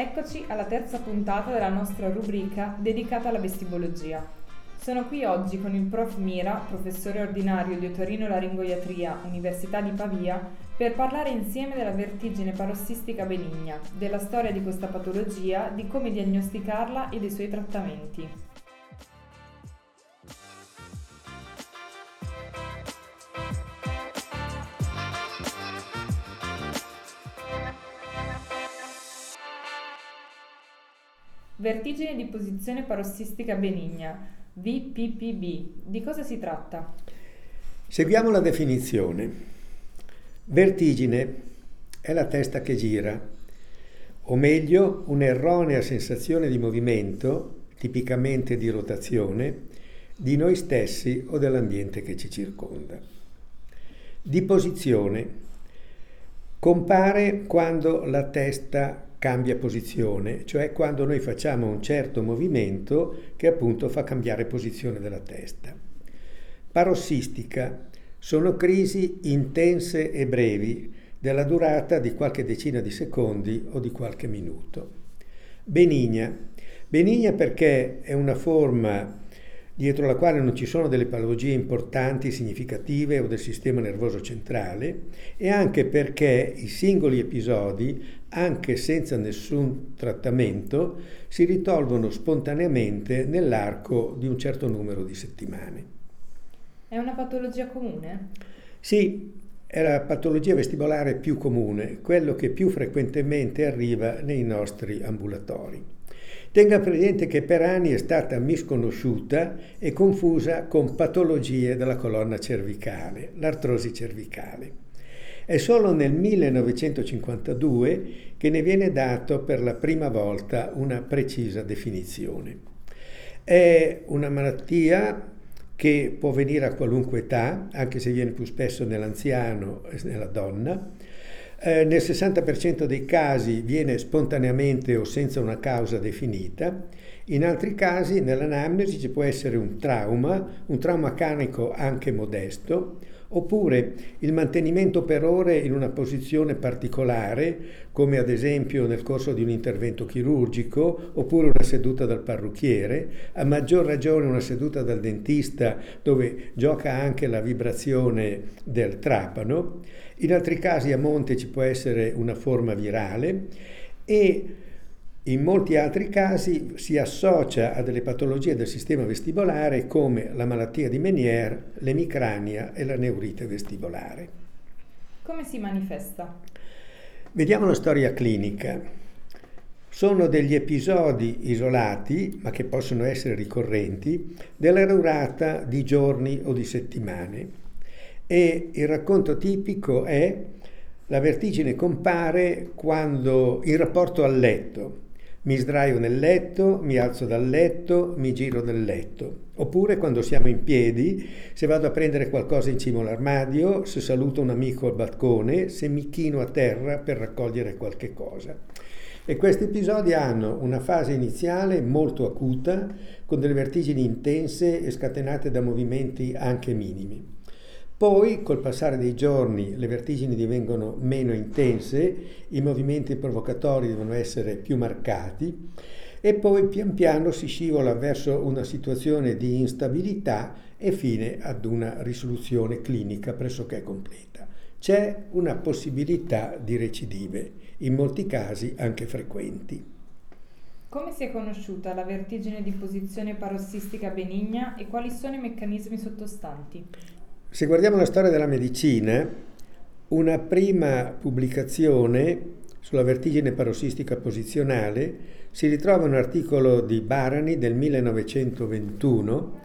Eccoci alla terza puntata della nostra rubrica dedicata alla vestibologia. Sono qui oggi con il prof Mira, professore ordinario di otorino-laringoiatria, Università di Pavia, per parlare insieme della vertigine parossistica benigna, della storia di questa patologia, di come diagnosticarla e dei suoi trattamenti. Vertigine di posizione parossistica benigna, VPPB. Di cosa si tratta? Seguiamo la definizione. Vertigine è la testa che gira, o meglio un'erronea sensazione di movimento, tipicamente di rotazione, di noi stessi o dell'ambiente che ci circonda. Di posizione compare quando la testa cambia posizione, cioè quando noi facciamo un certo movimento che appunto fa cambiare posizione della testa. Parossistica sono crisi intense e brevi della durata di qualche decina di secondi o di qualche minuto. Benigna. Benigna perché è una forma dietro la quale non ci sono delle patologie importanti, significative o del sistema nervoso centrale e anche perché i singoli episodi, anche senza nessun trattamento, si risolvono spontaneamente nell'arco di un certo numero di settimane. È una patologia comune? Sì, è la patologia vestibolare più comune, quello che più frequentemente arriva nei nostri ambulatori. Tenga presente che per anni è stata misconosciuta e confusa con patologie della colonna cervicale, l'artrosi cervicale. È solo nel 1952 che ne viene dato per la prima volta una precisa definizione. È una malattia che può venire a qualunque età, anche se viene più spesso nell'anziano e nella donna, eh, nel 60% dei casi viene spontaneamente o senza una causa definita, in altri casi nell'anamnesi ci può essere un trauma, un trauma canico anche modesto, oppure il mantenimento per ore in una posizione particolare, come ad esempio nel corso di un intervento chirurgico, oppure una seduta dal parrucchiere, a maggior ragione una seduta dal dentista dove gioca anche la vibrazione del trapano in altri casi a monte ci può essere una forma virale e in molti altri casi si associa a delle patologie del sistema vestibolare come la malattia di Meniere, l'emicrania e la neurite vestibolare. Come si manifesta? Vediamo la storia clinica. Sono degli episodi isolati, ma che possono essere ricorrenti, della durata di giorni o di settimane e il racconto tipico è la vertigine compare quando in rapporto al letto. Mi sdraio nel letto, mi alzo dal letto, mi giro nel letto. Oppure quando siamo in piedi, se vado a prendere qualcosa in cima all'armadio, se saluto un amico al balcone, se mi chino a terra per raccogliere qualche cosa. E questi episodi hanno una fase iniziale molto acuta, con delle vertigini intense e scatenate da movimenti anche minimi. Poi, col passare dei giorni, le vertigini divengono meno intense, i movimenti provocatori devono essere più marcati e poi pian piano si scivola verso una situazione di instabilità e fine ad una risoluzione clinica pressoché completa. C'è una possibilità di recidive, in molti casi anche frequenti. Come si è conosciuta la vertigine di posizione parossistica benigna e quali sono i meccanismi sottostanti? Se guardiamo la storia della medicina, una prima pubblicazione sulla vertigine parossistica posizionale si ritrova un articolo di Barani del 1921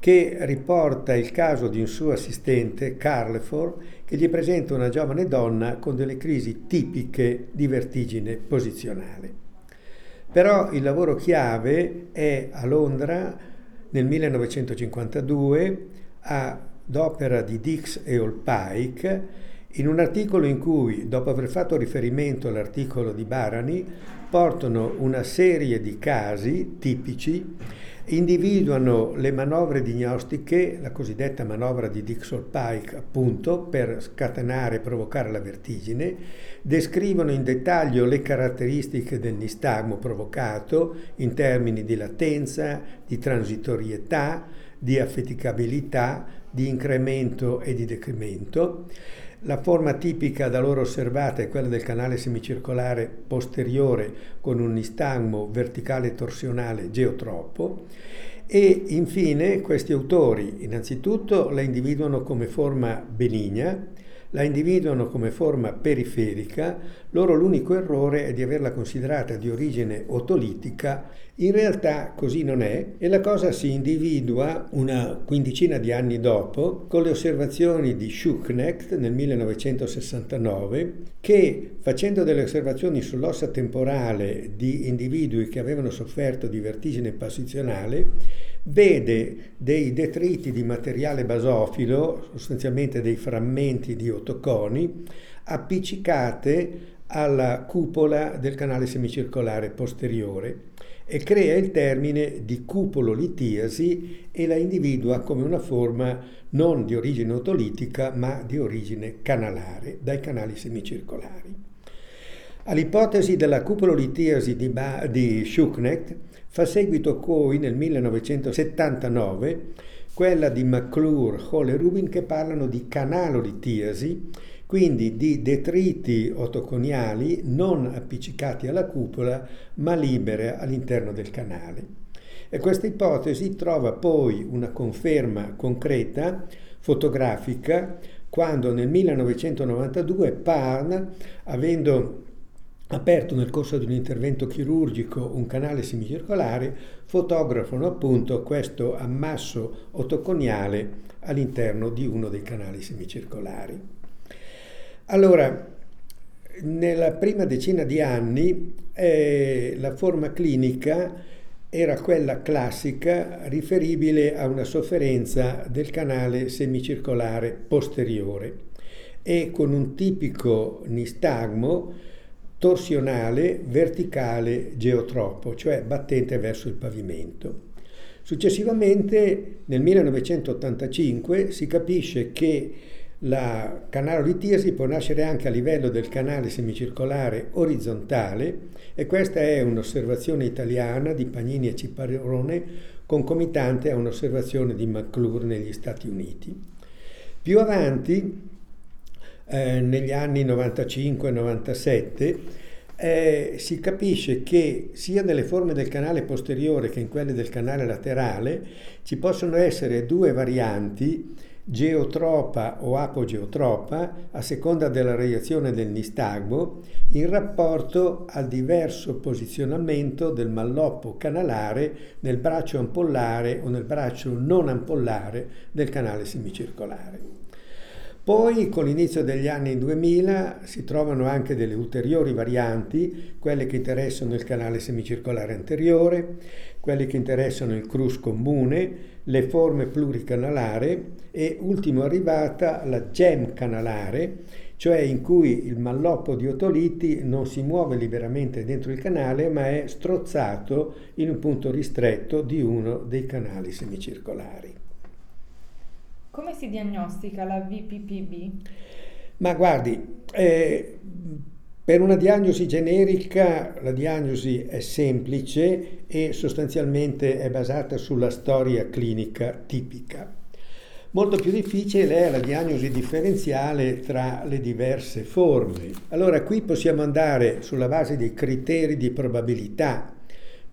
che riporta il caso di un suo assistente, Carlefort, che gli presenta una giovane donna con delle crisi tipiche di vertigine posizionale. Però il lavoro chiave è a Londra nel 1952 a d'opera di Dix e Olpike in un articolo in cui, dopo aver fatto riferimento all'articolo di Barani, portano una serie di casi tipici individuano le manovre diagnostiche, la cosiddetta manovra di Dixon-Pike appunto, per scatenare e provocare la vertigine, descrivono in dettaglio le caratteristiche del nistagmo provocato in termini di latenza, di transitorietà, di affaticabilità, di incremento e di decremento. La forma tipica da loro osservata è quella del canale semicircolare posteriore con un nistagmo verticale torsionale geotropo e infine questi autori innanzitutto la individuano come forma benigna la individuano come forma periferica, loro l'unico errore è di averla considerata di origine otolitica, in realtà così non è e la cosa si individua una quindicina di anni dopo con le osservazioni di Schucknecht nel 1969 che facendo delle osservazioni sull'ossa temporale di individui che avevano sofferto di vertigine posizionale vede dei detriti di materiale basofilo, sostanzialmente dei frammenti di otoconi, appiccicate alla cupola del canale semicircolare posteriore e crea il termine di cupololitiasi e la individua come una forma non di origine otolitica ma di origine canalare dai canali semicircolari. All'ipotesi della cupololitiasi di, ba- di Schucknecht Fa seguito poi nel 1979 quella di McClure, Hall e Rubin che parlano di canalolitiasi, quindi di detriti otoconiali non appiccicati alla cupola ma libere all'interno del canale. E questa ipotesi trova poi una conferma concreta, fotografica, quando nel 1992 Parn, avendo aperto nel corso di un intervento chirurgico un canale semicircolare, fotografano appunto questo ammasso otoconiale all'interno di uno dei canali semicircolari. Allora, nella prima decina di anni eh, la forma clinica era quella classica riferibile a una sofferenza del canale semicircolare posteriore e con un tipico nistagmo torsionale verticale geotropo, cioè battente verso il pavimento. Successivamente, nel 1985, si capisce che la canalolitiasi può nascere anche a livello del canale semicircolare orizzontale e questa è un'osservazione italiana di Pagnini e Ciparrone concomitante a un'osservazione di McClure negli Stati Uniti. Più avanti, eh, negli anni 95-97, eh, si capisce che sia nelle forme del canale posteriore che in quelle del canale laterale ci possono essere due varianti geotropa o apogeotropa a seconda della reazione del nistagmo in rapporto al diverso posizionamento del malloppo canalare nel braccio ampollare o nel braccio non ampollare del canale semicircolare. Poi con l'inizio degli anni 2000 si trovano anche delle ulteriori varianti, quelle che interessano il canale semicircolare anteriore, quelle che interessano il crus comune, le forme pluricanalare e ultimo arrivata la gem canalare, cioè in cui il malloppo di otoliti non si muove liberamente dentro il canale ma è strozzato in un punto ristretto di uno dei canali semicircolari. Come si diagnostica la VPPB? Ma guardi, eh, per una diagnosi generica la diagnosi è semplice e sostanzialmente è basata sulla storia clinica tipica. Molto più difficile è la diagnosi differenziale tra le diverse forme. Allora qui possiamo andare sulla base dei criteri di probabilità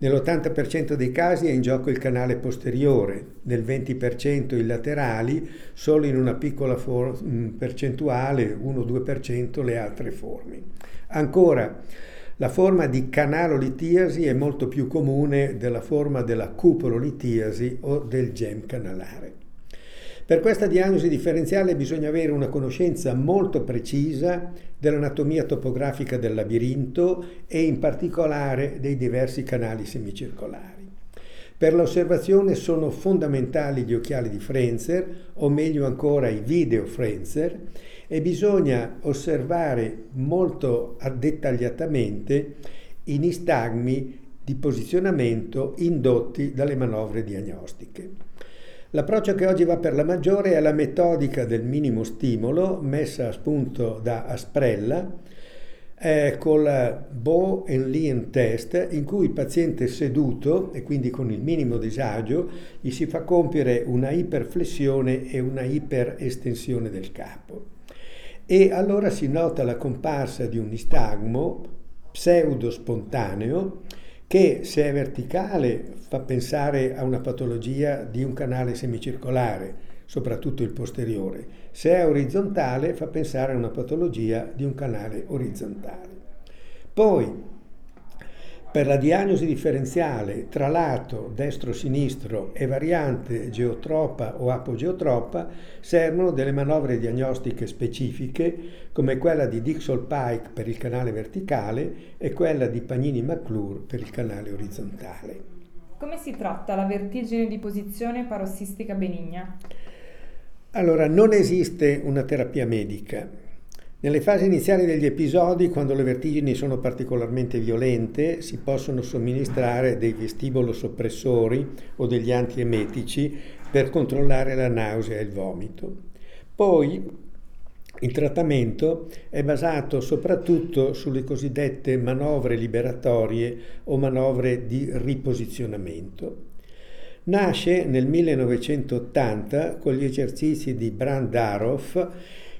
Nell'80% dei casi è in gioco il canale posteriore, nel 20% i laterali, solo in una piccola for- mm, percentuale, 1-2% le altre forme. Ancora, la forma di canalolitiasi è molto più comune della forma della cupololitiasi o del gem canalare. Per questa diagnosi differenziale bisogna avere una conoscenza molto precisa dell'anatomia topografica del labirinto e in particolare dei diversi canali semicircolari. Per l'osservazione sono fondamentali gli occhiali di Frenzer, o meglio ancora i video Frenzer, e bisogna osservare molto dettagliatamente i nistagmi di posizionamento indotti dalle manovre diagnostiche. L'approccio che oggi va per la maggiore è la metodica del minimo stimolo messa a spunto da Asprella eh, col Bow and Lean test in cui il paziente seduto e quindi con il minimo disagio gli si fa compiere una iperflessione e una iperestensione del capo. E allora si nota la comparsa di un istagmo pseudo spontaneo che se è verticale fa pensare a una patologia di un canale semicircolare, soprattutto il posteriore. Se è orizzontale fa pensare a una patologia di un canale orizzontale. Poi, per la diagnosi differenziale tra lato destro-sinistro e variante geotropa o apogeotropa servono delle manovre diagnostiche specifiche come quella di Dixon-Pike per il canale verticale e quella di Pagnini-McClure per il canale orizzontale. Come si tratta la vertigine di posizione parossistica benigna? Allora, non esiste una terapia medica. Nelle fasi iniziali degli episodi, quando le vertigini sono particolarmente violente, si possono somministrare dei vestibolosoppressori o degli antiemetici per controllare la nausea e il vomito. Poi il trattamento è basato soprattutto sulle cosiddette manovre liberatorie o manovre di riposizionamento. Nasce nel 1980 con gli esercizi di Brandaroff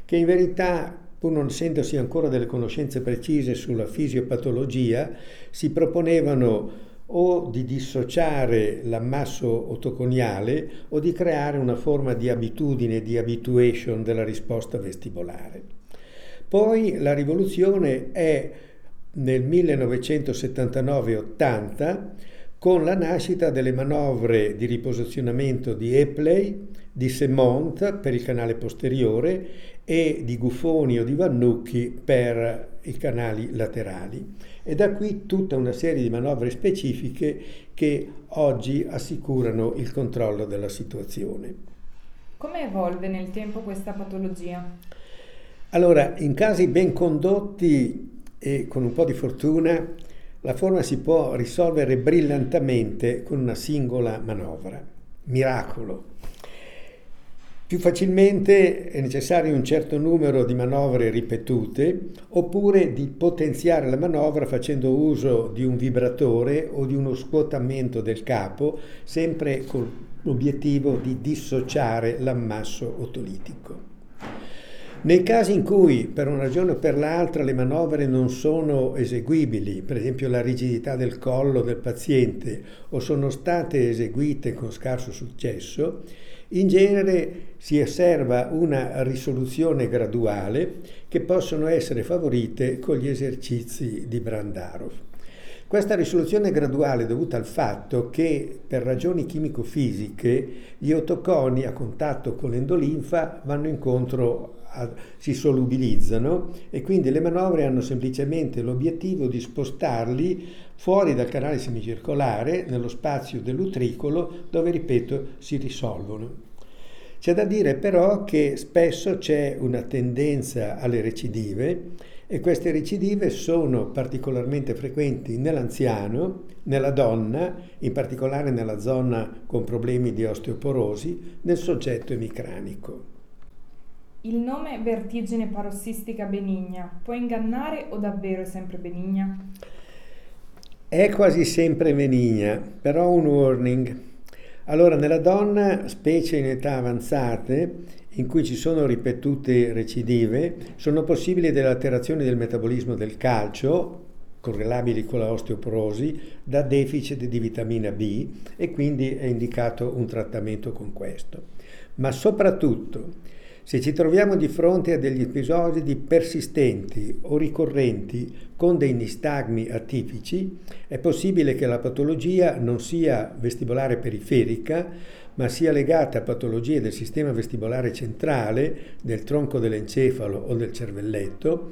che in verità pur non essendosi ancora delle conoscenze precise sulla fisiopatologia, si proponevano o di dissociare l'ammasso otoconiale o di creare una forma di abitudine, di habituation della risposta vestibolare. Poi la rivoluzione è nel 1979-80 con la nascita delle manovre di riposizionamento di Epley, di Semont per il canale posteriore e di Guffoni o di Vannucchi per i canali laterali. E da qui tutta una serie di manovre specifiche che oggi assicurano il controllo della situazione. Come evolve nel tempo questa patologia? Allora, in casi ben condotti e con un po' di fortuna, la forma si può risolvere brillantemente con una singola manovra. Miracolo. Più facilmente è necessario un certo numero di manovre ripetute oppure di potenziare la manovra facendo uso di un vibratore o di uno scuotamento del capo, sempre con l'obiettivo di dissociare l'ammasso otolitico. Nei casi in cui per una ragione o per l'altra le manovre non sono eseguibili, per esempio la rigidità del collo del paziente, o sono state eseguite con scarso successo, in genere si osserva una risoluzione graduale che possono essere favorite con gli esercizi di Brandarov. Questa risoluzione graduale è dovuta al fatto che per ragioni chimico-fisiche gli otoconi a contatto con l'endolinfa vanno incontro si solubilizzano e quindi le manovre hanno semplicemente l'obiettivo di spostarli fuori dal canale semicircolare nello spazio dell'utricolo dove, ripeto, si risolvono. C'è da dire però che spesso c'è una tendenza alle recidive e queste recidive sono particolarmente frequenti nell'anziano, nella donna, in particolare nella zona con problemi di osteoporosi, nel soggetto emicranico. Il nome vertigine parossistica benigna può ingannare o davvero è sempre benigna? È quasi sempre benigna, però un warning. Allora, nella donna, specie in età avanzate, in cui ci sono ripetute recidive, sono possibili delle alterazioni del metabolismo del calcio, correlabili con la osteoporosi, da deficit di vitamina B e quindi è indicato un trattamento con questo. Ma soprattutto, se ci troviamo di fronte a degli episodi persistenti o ricorrenti con dei nistagmi atipici, è possibile che la patologia non sia vestibolare periferica, ma sia legata a patologie del sistema vestibolare centrale, del tronco dell'encefalo o del cervelletto,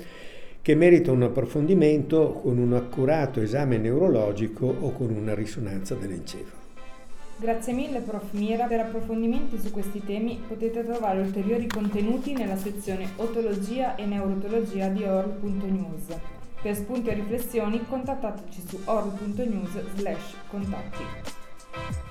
che meritano un approfondimento con un accurato esame neurologico o con una risonanza dell'encefalo. Grazie mille Prof. Mira, per approfondimenti su questi temi potete trovare ulteriori contenuti nella sezione Otologia e Neurotologia di Orl.news. Per spunti o riflessioni contattateci su orl.news slash contatti.